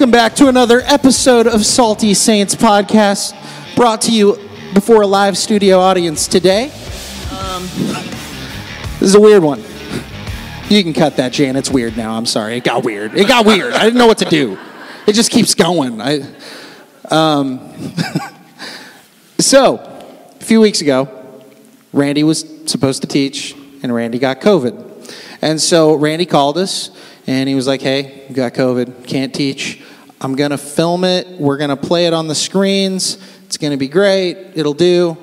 Welcome back to another episode of Salty Saints podcast, brought to you before a live studio audience today. Um, this is a weird one. You can cut that, Jan. It's weird now. I'm sorry. It got weird. It got weird. I didn't know what to do. It just keeps going. I, um, so, a few weeks ago, Randy was supposed to teach, and Randy got COVID. And so Randy called us, and he was like, "Hey, you got COVID. Can't teach. I'm gonna film it. We're gonna play it on the screens. It's gonna be great. It'll do."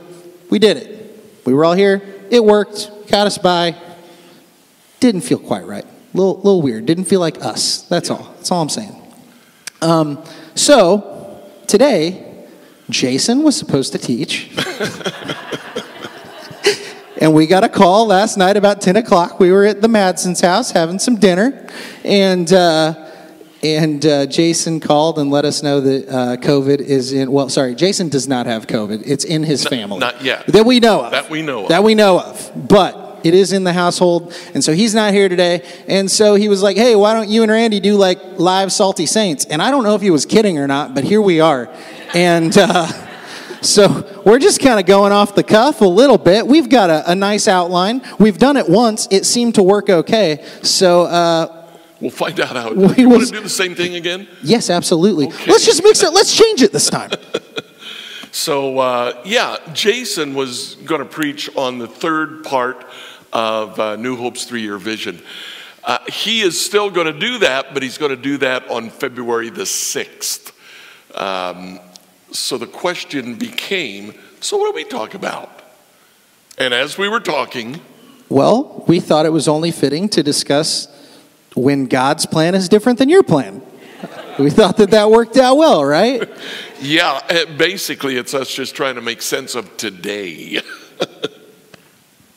We did it. We were all here. It worked. Got us by. Didn't feel quite right. A little, little weird. Didn't feel like us. That's all. That's all I'm saying. Um, so today, Jason was supposed to teach. and we got a call last night about 10 o'clock. We were at the Madsen's house having some dinner. And, uh, and uh, Jason called and let us know that uh, COVID is in, well, sorry, Jason does not have COVID. It's in his family. not yet. That we know of. That we know of. That we know of. But it is in the household. And so he's not here today. And so he was like, hey, why don't you and Randy do like live Salty Saints? And I don't know if he was kidding or not, but here we are. And uh, so we're just kind of going off the cuff a little bit. We've got a, a nice outline. We've done it once, it seemed to work okay. So, uh, We'll find out how. We want to do the same thing again? yes, absolutely. Let's just mix it, let's change it this time. So, uh, yeah, Jason was going to preach on the third part of uh, New Hope's three year vision. Uh, he is still going to do that, but he's going to do that on February the 6th. Um, so the question became so, what do we talk about? And as we were talking, Well, we thought it was only fitting to discuss when God's plan is different than your plan. We thought that that worked out well, right? yeah, eh, basically, it's us just trying to make sense of today.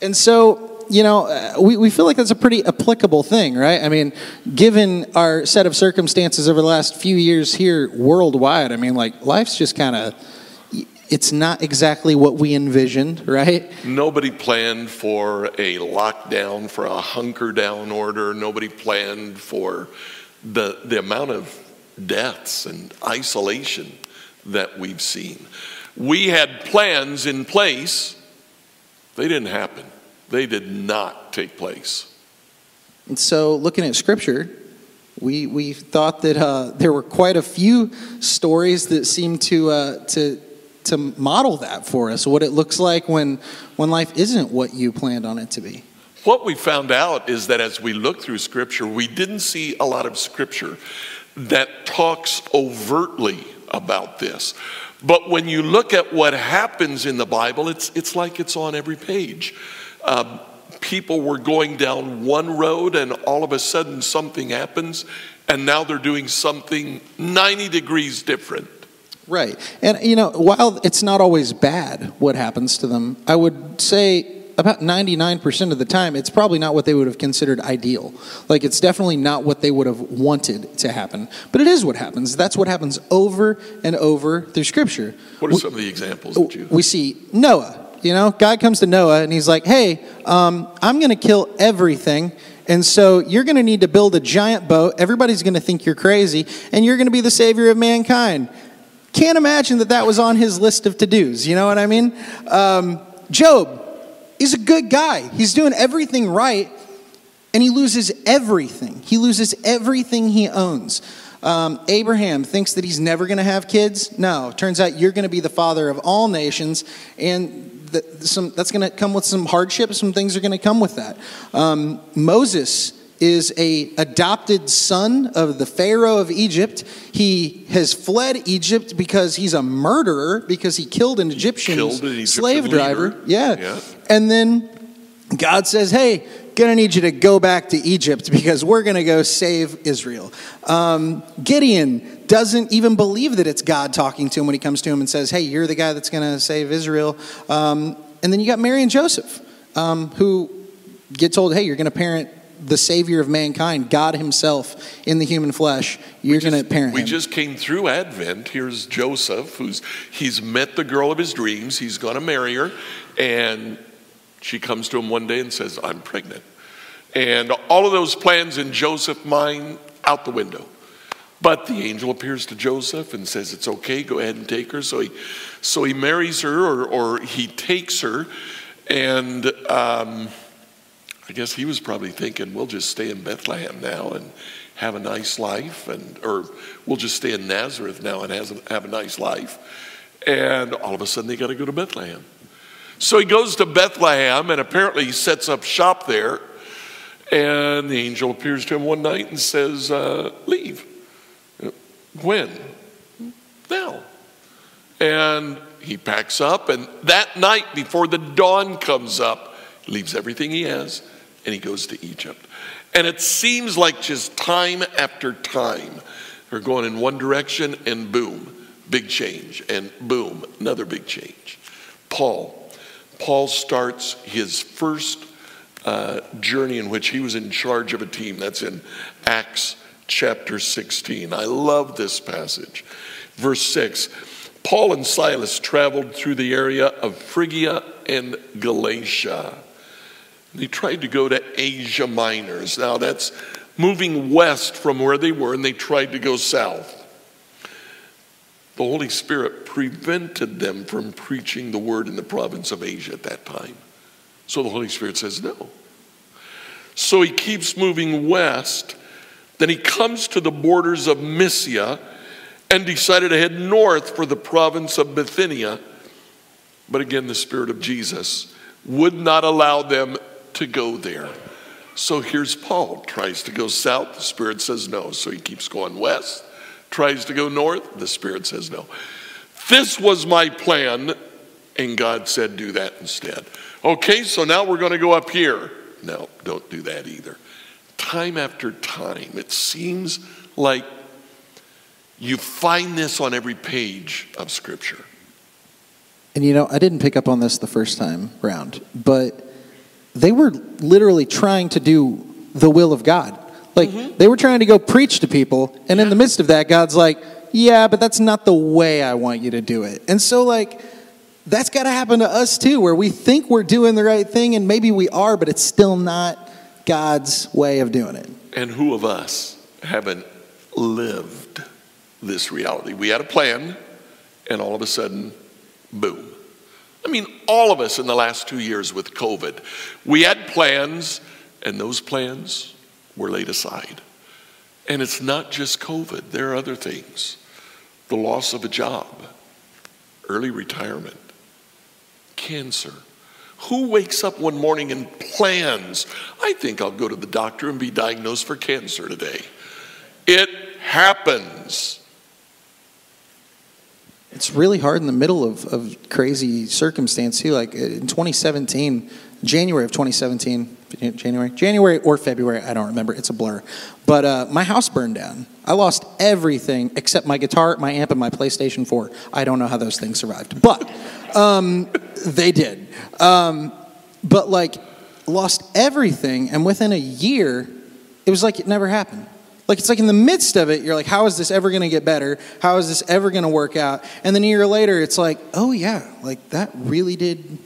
And so, you know, uh, we, we feel like that's a pretty applicable thing, right? I mean, given our set of circumstances over the last few years here worldwide, I mean, like, life's just kind of, it's not exactly what we envisioned, right? Nobody planned for a lockdown, for a hunker down order. Nobody planned for the, the amount of deaths and isolation that we've seen. We had plans in place, they didn't happen. They did not take place. And so, looking at scripture, we, we thought that uh, there were quite a few stories that seemed to, uh, to, to model that for us, what it looks like when, when life isn't what you planned on it to be. What we found out is that as we look through Scripture, we didn't see a lot of Scripture that talks overtly about this. But when you look at what happens in the Bible, it's, it's like it's on every page. Um, people were going down one road, and all of a sudden something happens, and now they're doing something 90 degrees different. Right. And, you know, while it's not always bad what happens to them, I would say about 99% of the time, it's probably not what they would have considered ideal. Like, it's definitely not what they would have wanted to happen. But it is what happens. That's what happens over and over through Scripture. What are some of the examples that you? We see Noah. You know, God comes to Noah and he's like, hey, um, I'm going to kill everything. And so you're going to need to build a giant boat. Everybody's going to think you're crazy. And you're going to be the savior of mankind. Can't imagine that that was on his list of to dos. You know what I mean? Um, Job is a good guy. He's doing everything right. And he loses everything. He loses everything he owns. Um, Abraham thinks that he's never going to have kids. No, turns out you're going to be the father of all nations, and th- some, that's going to come with some hardships. Some things are going to come with that. Um, Moses is a adopted son of the Pharaoh of Egypt. He has fled Egypt because he's a murderer because he killed an Egyptian Killed an Egyptian slave driver. Yeah. Yeah. And then God says, "Hey, gonna need you to go back to Egypt because we're gonna go save Israel. Um, Gideon doesn't even believe that it's God talking to him when he comes to him and says, Hey, you're the guy that's gonna save Israel. Um, and then you got Mary and Joseph, um, who get told, Hey, you're gonna parent the Savior of mankind, God Himself in the human flesh. You're going to parent We him. just came through Advent. Here's Joseph, who's he's met the girl of his dreams. He's going to marry her, and she comes to him one day and says, "I'm pregnant." And all of those plans in Joseph's mind out the window. But the angel appears to Joseph and says, "It's okay. Go ahead and take her." So he, so he marries her, or, or he takes her, and um, I guess he was probably thinking, "We'll just stay in Bethlehem now and have a nice life, and or we'll just stay in Nazareth now and have a nice life." And all of a sudden, they got to go to Bethlehem. So he goes to Bethlehem, and apparently he sets up shop there. And the angel appears to him one night and says, uh, "Leave." When? Now. And he packs up, and that night before the dawn comes up, leaves everything he has, and he goes to Egypt. And it seems like just time after time, they're going in one direction, and boom, big change, and boom, another big change. Paul. Paul starts his first uh, journey in which he was in charge of a team. That's in Acts chapter 16. I love this passage. Verse 6 Paul and Silas traveled through the area of Phrygia and Galatia. They tried to go to Asia Minors. Now that's moving west from where they were, and they tried to go south. The Holy Spirit prevented them from preaching the word in the province of Asia at that time. So the Holy Spirit says no. So he keeps moving west. Then he comes to the borders of Mysia and decided to head north for the province of Bithynia. But again, the Spirit of Jesus would not allow them to go there. So here's Paul, tries to go south, the Spirit says no. So he keeps going west, tries to go north, the Spirit says no. This was my plan, and God said, do that instead. Okay, so now we're going to go up here. No, don't do that either. Time after time, it seems like you find this on every page of Scripture. And you know, I didn't pick up on this the first time round, but they were literally trying to do the will of God. Like, mm-hmm. they were trying to go preach to people, and in the midst of that, God's like, yeah, but that's not the way I want you to do it. And so, like, that's got to happen to us too, where we think we're doing the right thing, and maybe we are, but it's still not God's way of doing it. And who of us haven't lived this reality? We had a plan, and all of a sudden, boom. I mean, all of us in the last two years with COVID, we had plans, and those plans were laid aside. And it's not just COVID, there are other things the loss of a job, early retirement, cancer. Who wakes up one morning and plans, I think I'll go to the doctor and be diagnosed for cancer today? It happens. It's really hard in the middle of, of crazy circumstance too. Like in 2017, January of 2017, January, January or February, I don't remember. It's a blur. But uh, my house burned down. I lost everything except my guitar, my amp, and my PlayStation 4. I don't know how those things survived, but um, they did. Um, but like, lost everything, and within a year, it was like it never happened. Like it's like in the midst of it, you're like, how is this ever going to get better? How is this ever going to work out? And then a year later, it's like, oh yeah, like that really did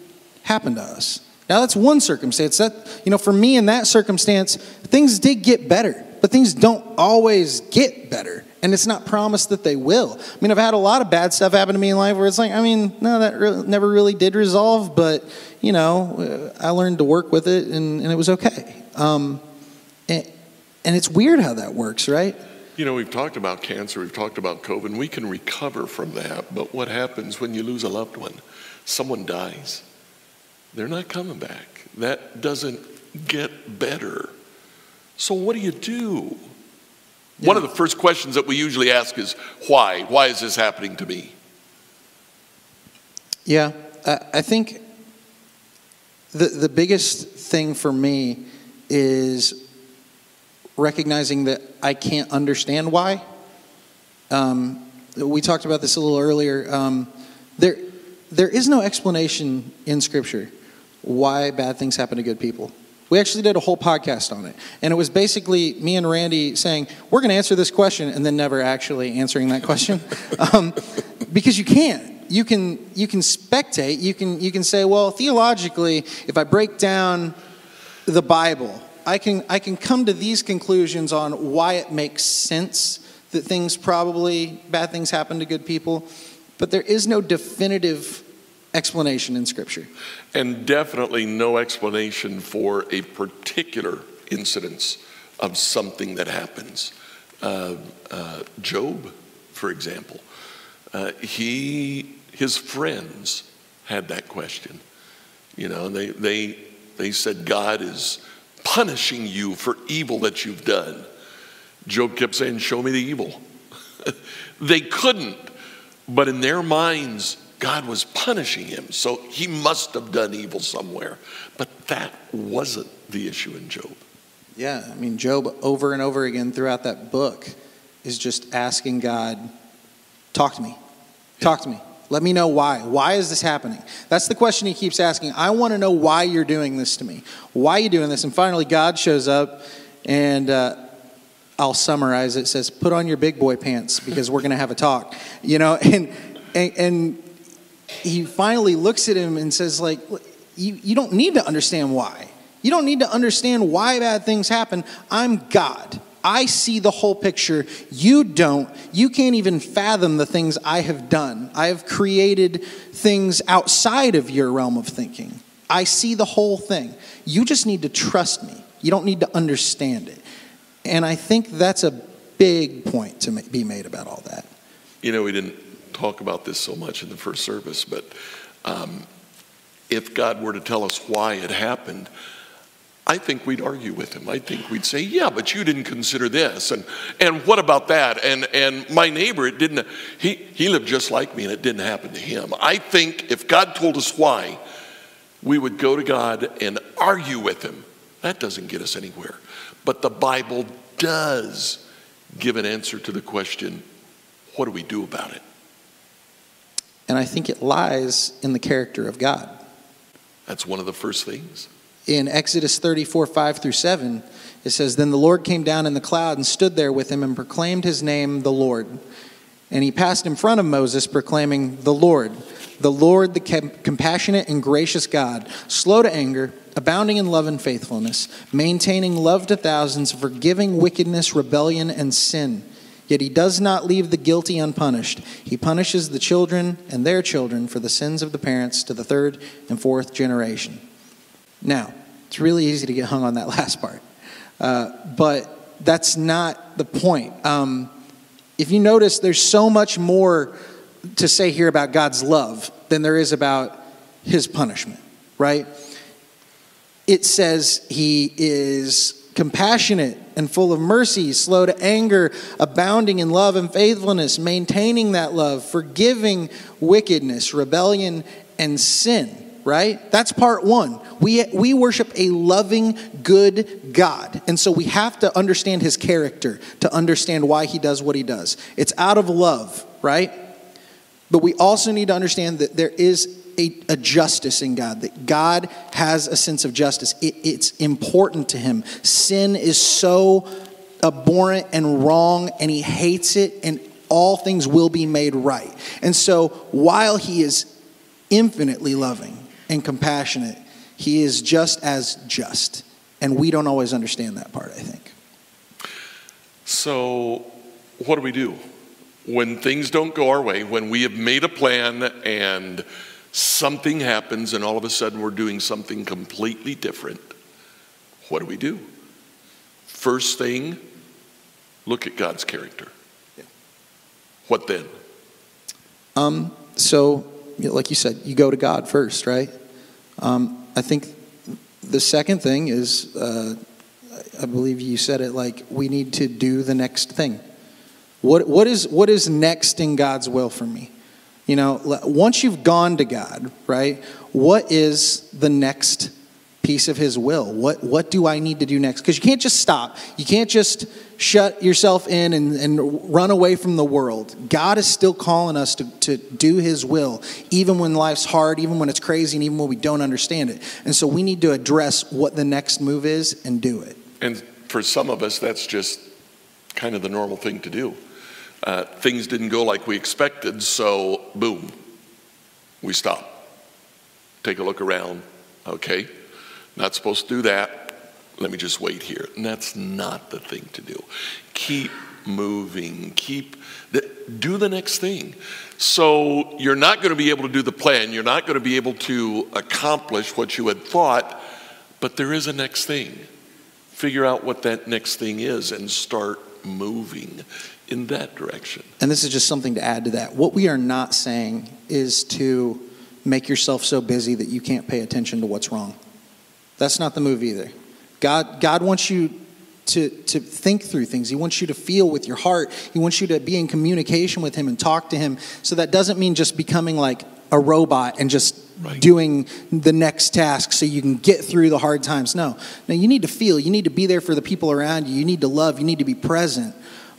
happen to us. Now that's one circumstance. That you know, for me in that circumstance, things did get better, but things don't always get better, and it's not promised that they will. I mean, I've had a lot of bad stuff happen to me in life where it's like, I mean, no, that never really did resolve, but you know, I learned to work with it, and, and it was okay. Um, and, and it's weird how that works, right? You know, we've talked about cancer, we've talked about COVID, we can recover from that. But what happens when you lose a loved one? Someone dies, they're not coming back. That doesn't get better. So, what do you do? One of the first questions that we usually ask is, why? Why is this happening to me? Yeah, I, I think the the biggest thing for me is recognizing that I can't understand why. Um, we talked about this a little earlier. Um, there, there is no explanation in Scripture why bad things happen to good people. We actually did a whole podcast on it. And it was basically me and Randy saying, we're going to answer this question, and then never actually answering that question. um, because you can't. You can, you can spectate. You can, you can say, well, theologically, if I break down the Bible, I can, I can come to these conclusions on why it makes sense that things probably, bad things happen to good people. But there is no definitive explanation in Scripture. And definitely no explanation for a particular incidence of something that happens. Uh, uh, Job, for example, uh, he, his friends had that question. You know, they, they, they said, God is punishing you for evil that you've done. Job kept saying, Show me the evil. they couldn't, but in their minds, God was punishing him, so he must have done evil somewhere. But that wasn't the issue in Job. Yeah, I mean, Job over and over again throughout that book is just asking God, talk to me. Talk to me. Let me know why. Why is this happening? That's the question he keeps asking. I want to know why you're doing this to me. Why are you doing this? And finally, God shows up, and uh, I'll summarize it. says, Put on your big boy pants because we're going to have a talk. You know, and, and, and he finally looks at him and says, like, you, you don't need to understand why. You don't need to understand why bad things happen. I'm God. I see the whole picture. You don't. You can't even fathom the things I have done. I have created things outside of your realm of thinking. I see the whole thing. You just need to trust me. You don't need to understand it. And I think that's a big point to be made about all that. You know, we didn't talk about this so much in the first service, but um, if God were to tell us why it happened, I think we'd argue with him. I think we'd say, "Yeah, but you didn't consider this, and and what about that?" And and my neighbor, it didn't. He he lived just like me, and it didn't happen to him. I think if God told us why, we would go to God and argue with him. That doesn't get us anywhere. But the Bible does give an answer to the question, "What do we do about it?" And I think it lies in the character of God. That's one of the first things. In Exodus 34, 5 through 7, it says, Then the Lord came down in the cloud and stood there with him and proclaimed his name, the Lord. And he passed in front of Moses, proclaiming, The Lord, the Lord, the compassionate and gracious God, slow to anger, abounding in love and faithfulness, maintaining love to thousands, forgiving wickedness, rebellion, and sin Yet he does not leave the guilty unpunished. He punishes the children and their children for the sins of the parents to the third and fourth generation. Now, it's really easy to get hung on that last part. Uh, but that's not the point. Um, if you notice, there's so much more to say here about God's love than there is about his punishment, right? It says he is compassionate and full of mercy, slow to anger, abounding in love and faithfulness, maintaining that love, forgiving wickedness, rebellion, and sin. Right? That's part one. We, we worship a loving, good God. And so we have to understand his character to understand why he does what he does. It's out of love, right? But we also need to understand that there is a, a, justice in God, that God has a sense of justice. It, it's important to him. Sin is so abhorrent and wrong, and he hates it, and all things will be made right. And so, while he is infinitely loving and compassionate, he is just as just. And we don't always understand that part, I think. So, what do we do? When things don't go our way, when we have made a plan and something happens and all of a sudden we're doing something completely different. What do we do? First thing, look at God's character. Yeah. What then? Um, so, like you said, you go to God first, right? Um, I think the second thing is, uh, I believe you said it like we need to do the next thing. What, what, is, what is next in God's will for me? You know, once you've gone to God, right, what is the next piece of his will. What, what do I need to do next? Because you can't just stop. You can't just shut yourself in and, and run away from the world. God is still calling us to, to do his will, even when life's hard, even when it's crazy, and even when we don't understand it. And so we need to address what the next move is and do it. And for some of us, that's just kind of the normal thing to do. Uh, things didn't go like we expected, so boom, we stop. Take a look around. Okay, not supposed to do that. Let me just wait here. And that's not the thing to do. Keep moving. Keep the, do the next thing. So you're not going to be able to do the plan. You're not going to be able to accomplish what you had thought, but there is a next thing. Figure out what that next thing is and start moving in that direction. And this is just something to add to that. What we are not saying is to make yourself so busy that you can't pay attention to what's wrong. That's not the move either. God, God wants you to, to think through things. He wants you to feel with your heart. He wants you to be in communication with Him and talk to Him. So that doesn't mean just becoming like a robot and just right. doing the next task so you can get through the hard times. No. No, you need to feel. You need to be there for the people around you. You need to love. You need to be present.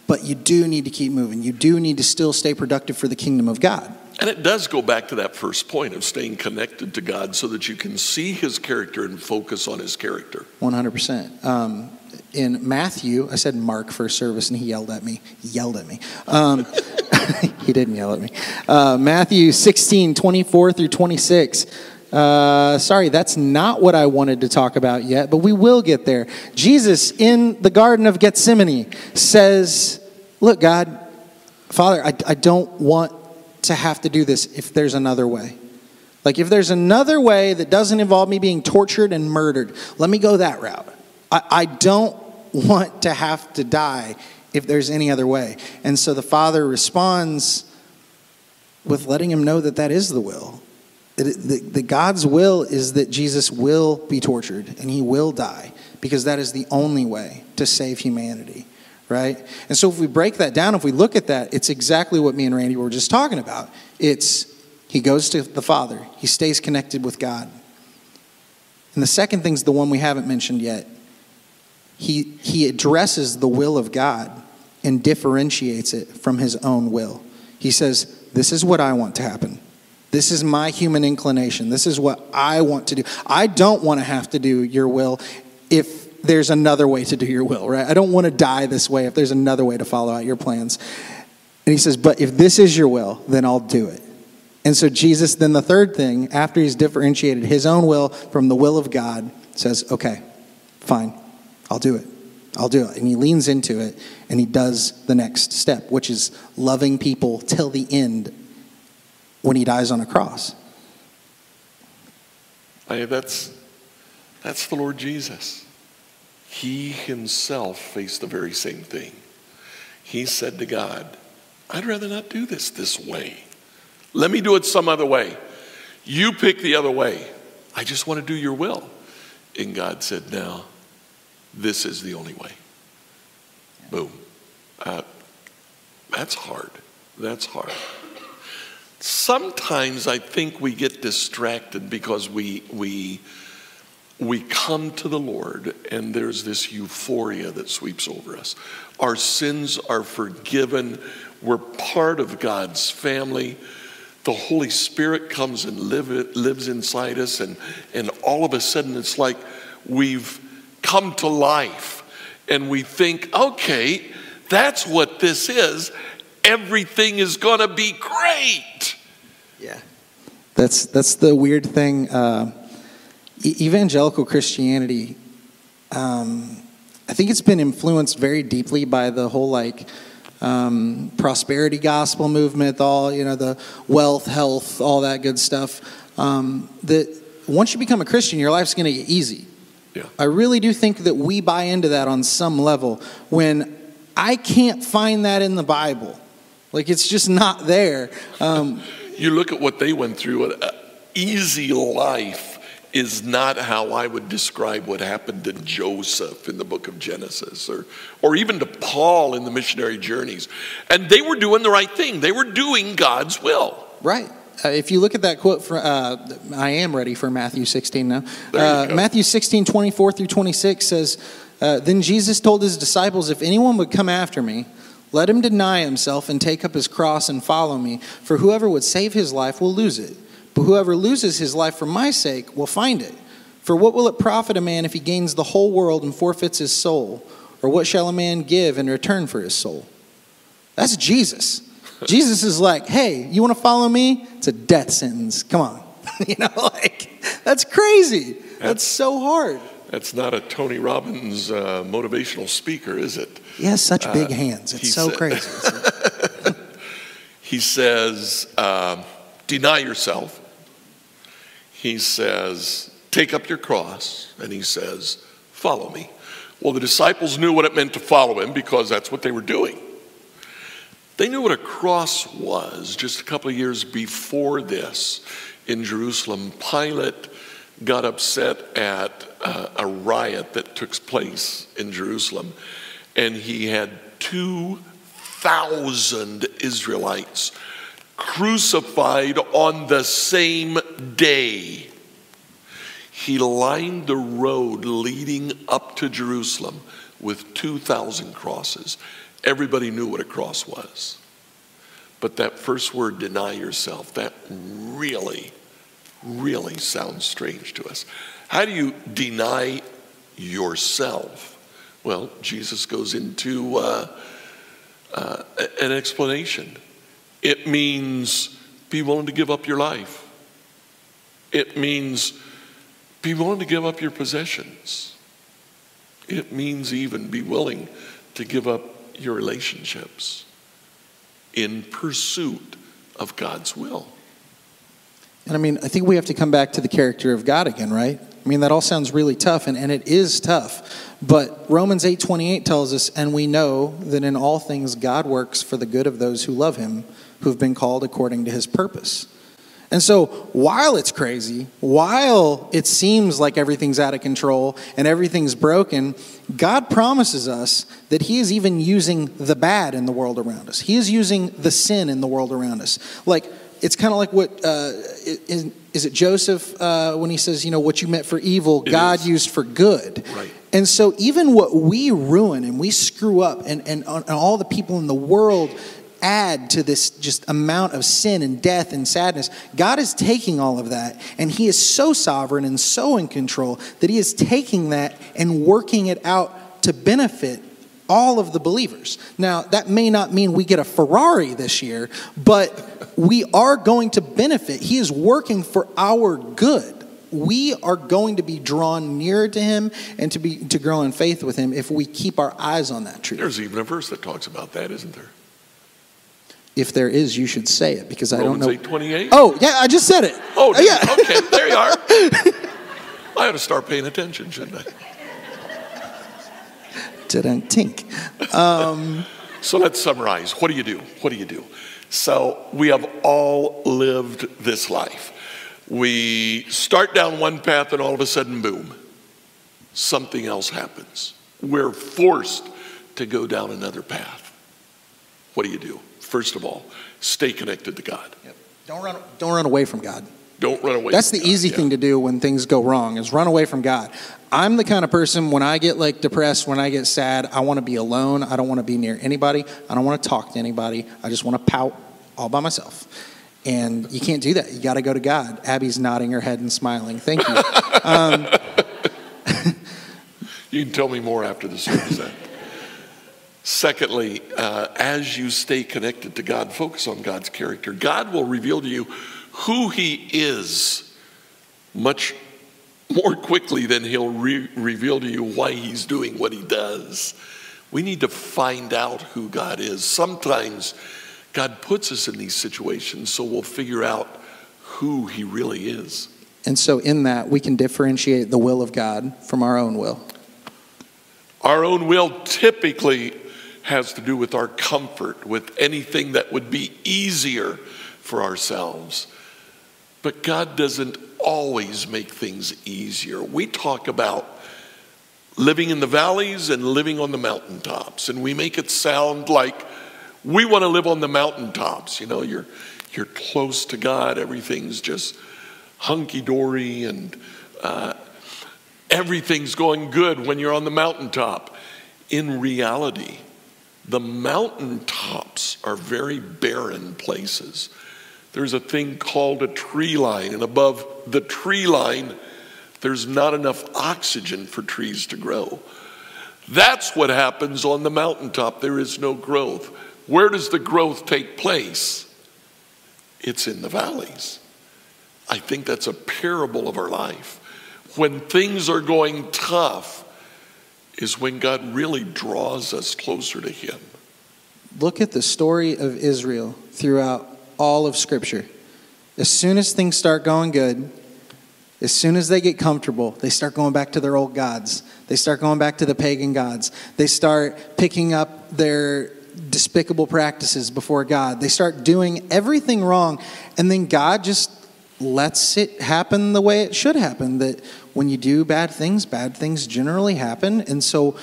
But you do need to keep moving. You do need to still stay productive for the kingdom of God. And it does go back to that first point of staying connected to God so that you can see his character and focus on his character. 100%. Um, in Matthew, I said Mark first service, and he yelled at me. He yelled at me. Um, he didn't yell at me. Uh, Matthew 16, 24 through 26. Uh, sorry, that's not what I wanted to talk about yet, but we will get there. Jesus in the Garden of Gethsemane says, Look, God, Father, I, I don't want to have to do this if there's another way. Like, if there's another way that doesn't involve me being tortured and murdered, let me go that route. I, I don't want to have to die if there's any other way. And so the father responds with letting him know that that is the will. That, God's will is that Jesus will be tortured and he will die because that is the only way to save humanity right? And so if we break that down, if we look at that, it's exactly what me and Randy were just talking about. It's he goes to the Father, he stays connected with God. And the second thing's the one we haven't mentioned yet. He, he addresses the will of God and differentiates it from his own will. He says, This is what I want to happen. This is my human inclination. This is what I want to do. I don't want to have to do your will if there's another way to do your will, right? I don't want to die this way if there's another way to follow out your plans. And he says, But if this is your will, then I'll do it. And so Jesus, then the third thing, after he's differentiated his own will from the will of God, says, Okay, fine, I'll do it. I'll do it. And he leans into it and he does the next step, which is loving people till the end when he dies on a cross. I, that's, that's the Lord Jesus. He himself faced the very same thing. He said to God, I'd rather not do this this way. Let me do it some other way. You pick the other way. I just want to do your will. And God said, No, this is the only way. Boom. Uh, that's hard. That's hard. Sometimes I think we get distracted because we, we, we come to the Lord and there's this euphoria that sweeps over us. Our sins are forgiven. We're part of God's family. The Holy Spirit comes and live, lives inside us, and, and all of a sudden it's like we've come to life and we think, okay, that's what this is. Everything is going to be great. Yeah. That's, that's the weird thing. Uh, evangelical Christianity, um, I think it's been influenced very deeply by the whole like um, prosperity gospel movement, all you know, the wealth, health, all that good stuff. Um, that once you become a Christian, your life's going to get easy. Yeah. I really do think that we buy into that on some level. When I can't find that in the Bible, like it's just not there. Um, you look at what they went through, an easy life is not how I would describe what happened to Joseph in the book of Genesis or, or even to Paul in the missionary journeys. And they were doing the right thing, they were doing God's will. Right. Uh, if you look at that quote, for, uh, I am ready for Matthew 16 now. Uh. Matthew 16, 24 through 26 says, uh, Then Jesus told his disciples, If anyone would come after me, let him deny himself and take up his cross and follow me. For whoever would save his life will lose it. But whoever loses his life for my sake will find it. For what will it profit a man if he gains the whole world and forfeits his soul? Or what shall a man give in return for his soul? That's Jesus. Jesus is like, hey, you want to follow me? It's a death sentence. Come on. you know, like, that's crazy. That's, That's- so hard. That's not a Tony Robbins uh, motivational speaker, is it? He has such big Uh, hands. It's so said- crazy. He says, um, deny yourself. He says, take up your cross. And he says, follow me. Well, the disciples knew what it meant to follow him because that's what they were doing. They knew what a cross was just a couple of years before this in Jerusalem. Pilate got upset at uh, a riot that took place in Jerusalem, and he had 2,000 Israelites crucified on the same day. He lined the road leading up to Jerusalem with 2,000 crosses. Everybody knew what a cross was. But that first word, deny yourself, that really, really sounds strange to us. How do you deny yourself? Well, Jesus goes into uh, uh, an explanation. It means be willing to give up your life, it means be willing to give up your possessions, it means even be willing to give up your relationships in pursuit of God's will. and I mean, I think we have to come back to the character of God again, right? I mean, that all sounds really tough, and, and it is tough. But Romans 8.28 tells us, and we know that in all things God works for the good of those who love him, who have been called according to his purpose. And so, while it's crazy, while it seems like everything's out of control and everything's broken, God promises us that He is even using the bad in the world around us. He is using the sin in the world around us. Like, it's kind of like what, uh, is, is it Joseph uh, when he says, you know, what you meant for evil, It God is. used for good. Right. And so, even what we ruin and we screw up, and, and, and all the people in the world add to this just amount of sin and death and sadness, God is taking all of that, and He is so sovereign and so in control that He is taking that and working it out to benefit all of the believers. Now, that may not mean we get a Ferrari this year, but we are going to benefit. He is working for our good we are going to be drawn nearer to him and to be to grow in faith with him if we keep our eyes on that truth. There's even a verse that talks about that, isn't there? If there is, you should say it because I don't know. 8:28. Oh, yeah, I just said it. Oh, did yeah. okay, there you are. I ought to start paying attention, shouldn't I? Didn't tink. Um, so let's summarize. What do you do? What do you do? So we have all lived this life. We start down one path, and all of a sudden, boom, something else happens. We're forced to go down another path. What do you do? First of all, stay connected to God. Don't run. Don't run away from God. Don't run away. That's the God. easy Yeah. thing to do when things go wrong is run away from God. I'm the kind of person when I get like depressed, when I get sad, I want to be alone. I don't want to be near anybody. I don't want to talk to anybody. I just want to pout all by myself. And you can't do that. You got to go to God. Abby's nodding her head and smiling. Thank you. Um, you can tell me more after the service. Secondly, uh, as you stay connected to God, focus on God's character. God will reveal to you who He is much more quickly than He'll re- reveal to you why He's doing what He does. We need to find out who God is. Sometimes God puts us in these situations so we'll figure out who He really is. and so in that, we can differentiate the will of God from our own will. Our own will typically has to do with our comfort, with anything that would be easier for ourselves. But God doesn't always make things easier. We talk about living in the valleys and living on the mountaintops, and we make it sound like We want to live on the mountaintops. You know, you're, you're close to God, everything's just hunky dory, and uh, everything's going good when you're on the mountaintop. In reality, the mountaintops are very barren places. There's a thing called a tree line, and above the tree line, there's not enough oxygen for trees to grow. That's what happens on the mountaintop. There is no growth. Where does the growth take place? It's in the valleys. I think that's a parable of our life. When things are going tough, is when God really draws us closer to Him. Look at the story of Israel throughout all of Scripture. As soon as things start going good, as soon as they get comfortable, they start going back to their old gods. They start going back to the pagan gods. They start picking up their despicable practices before God. They start doing everything wrong, and then God just lets it happen the way it should happen. That when you do bad things, bad things generally happen. And so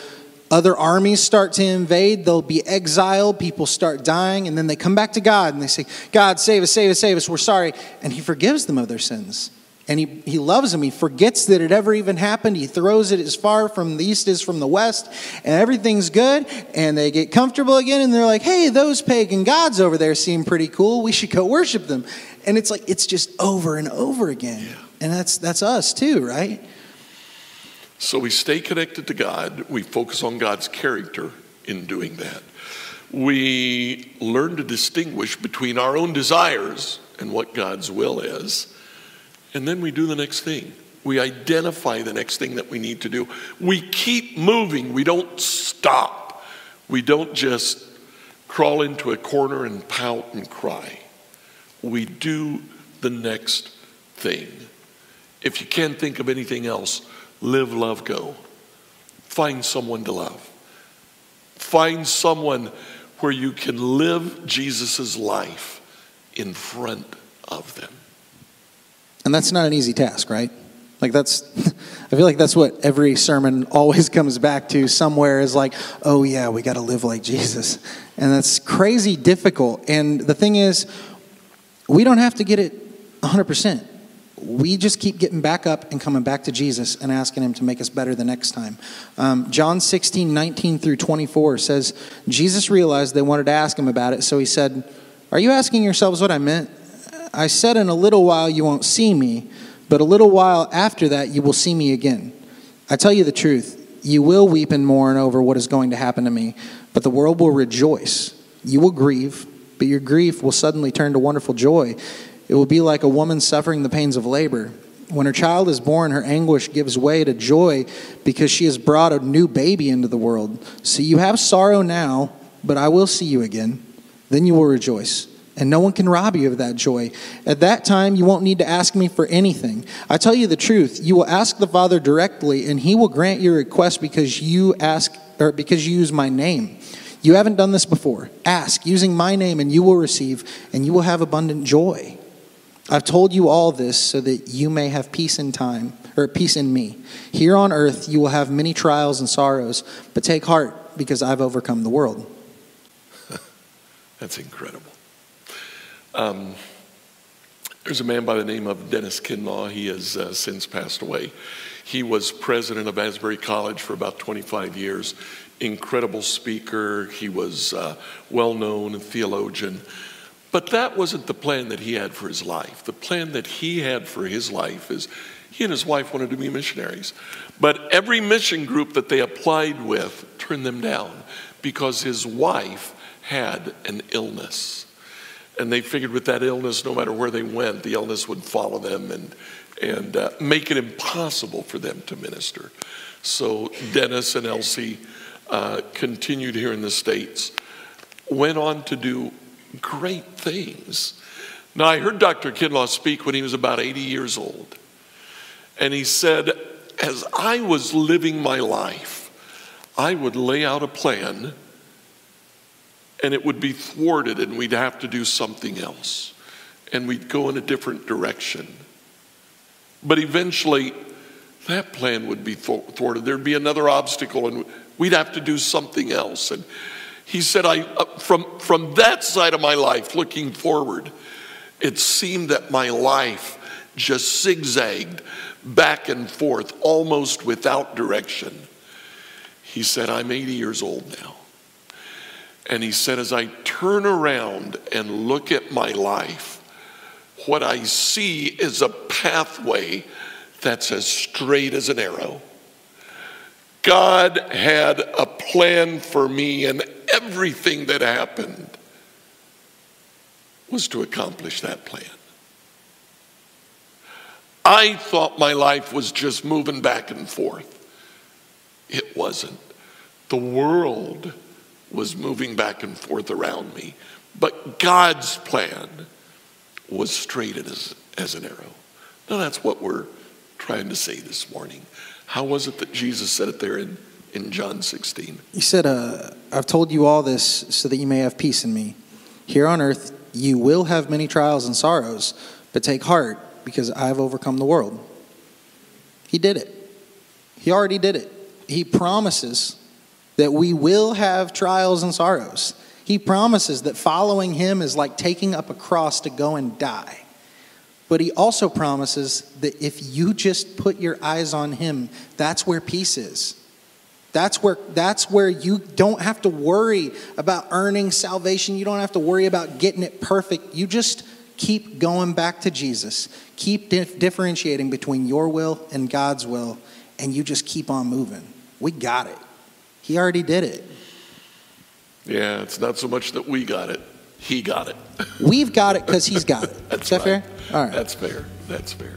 other armies start to invade, they'll be exiled, people start dying, and then they come back to God and they say, God, save us, save us, save us, we're sorry. And He forgives them of their sins. And he, he loves them. He forgets that it ever even happened. He throws it as far from the east as from the west, and everything's good. And they get comfortable again, and they're like, hey, those pagan gods over there seem pretty cool. We should go worship them. And it's like, it's just over and over again. Yeah. And that's, that's us too, right? So we stay connected to God. We focus on God's character in doing that. We learn to distinguish between our own desires and what God's will is. And then we do the next thing. We identify the next thing that we need to do. We keep moving. We don't stop. We don't just crawl into a corner and pout and cry. We do the next thing. If you can't think of anything else, live, love, go. Find someone to love. Find someone where you can live Jesus' life in front of them. And that's not an easy task, right? Like that's I feel like that's what every sermon always comes back to somewhere is like, "Oh yeah, we got to live like Jesus." And that's crazy difficult. And the thing is, we don't have to get it 100%. We just keep getting back up and coming back to Jesus and asking Him to make us better the next time. Um, John 16, 19 through 24 says, Jesus realized they wanted to ask Him about it, so He said, Are you asking yourselves what I meant? I said, In a little while you won't see me, but a little while after that you will see me again. I tell you the truth, you will weep and mourn over what is going to happen to me, but the world will rejoice. You will grieve, but your grief will suddenly turn to wonderful joy. It will be like a woman suffering the pains of labor. When her child is born, her anguish gives way to joy because she has brought a new baby into the world. So you have sorrow now, but I will see you again. Then you will rejoice and no one can rob you of that joy. At that time, you won't need to ask me for anything. I tell you the truth, you will ask the Father directly, and he will grant your request because you ask or because you use my name. You haven't done this before. Ask using my name, and you will receive, and you will have abundant joy. I've told you all this so that you may have peace in time, or peace in me. Here on earth, you will have many trials and sorrows, but take heart because I've overcome the world. That's incredible. Um, there's a man by the name of Dennis Kinlaw. He has uh, since passed away. He was president of Asbury College for about 25 years. Incredible speaker. He was uh, well known theologian. But that wasn't the plan that he had for his life. The plan that he had for his life is he and his wife wanted to be missionaries. But every mission group that they applied with turned them down because his wife had an illness. And they figured with that illness, no matter where they went, the illness would follow them and, and uh, make it impossible for them to minister. So Dennis and Elsie uh, continued here in the States, went on to do great things. Now, I heard Dr. Kinlaw speak when he was about 80 years old. And he said, As I was living my life, I would lay out a plan and it would be thwarted and we'd have to do something else and we'd go in a different direction. But eventually, that plan would be thwarted. There'd be another obstacle and we'd have to do something else. And He said, I, uh, from, from that side of my life, looking forward, it seemed that my life just zigzagged back and forth, almost without direction. He said, I'm 80 years old now. And he said, as I turn around and look at my life, what I see is a pathway that's as straight as an arrow. God had a plan for me, and everything that happened was to accomplish that plan. I thought my life was just moving back and forth. It wasn't. The world was moving back and forth around me, but God's plan was straight as, as an arrow. Now, that's what we're trying to say this morning. How was it that Jesus said it there in, in John 16? He said, uh, I've told you all this so that you may have peace in me. Here on earth, you will have many trials and sorrows, but take heart because I've overcome the world. He did it. He already did it. He promises that we will have trials and sorrows. He promises that following him is like taking up a cross to go and die. But he also promises that if you just put your eyes on him, that's where peace is. That's where, that's where you don't have to worry about earning salvation. You don't have to worry about getting it perfect. You just keep going back to Jesus. Keep dif- differentiating between your will and God's will, and you just keep on moving. We got it. He already did it. Yeah, it's not so much that we got it, he got it. We've got it because he's got it. That's Is that right. fair? All right. That's fair. That's fair.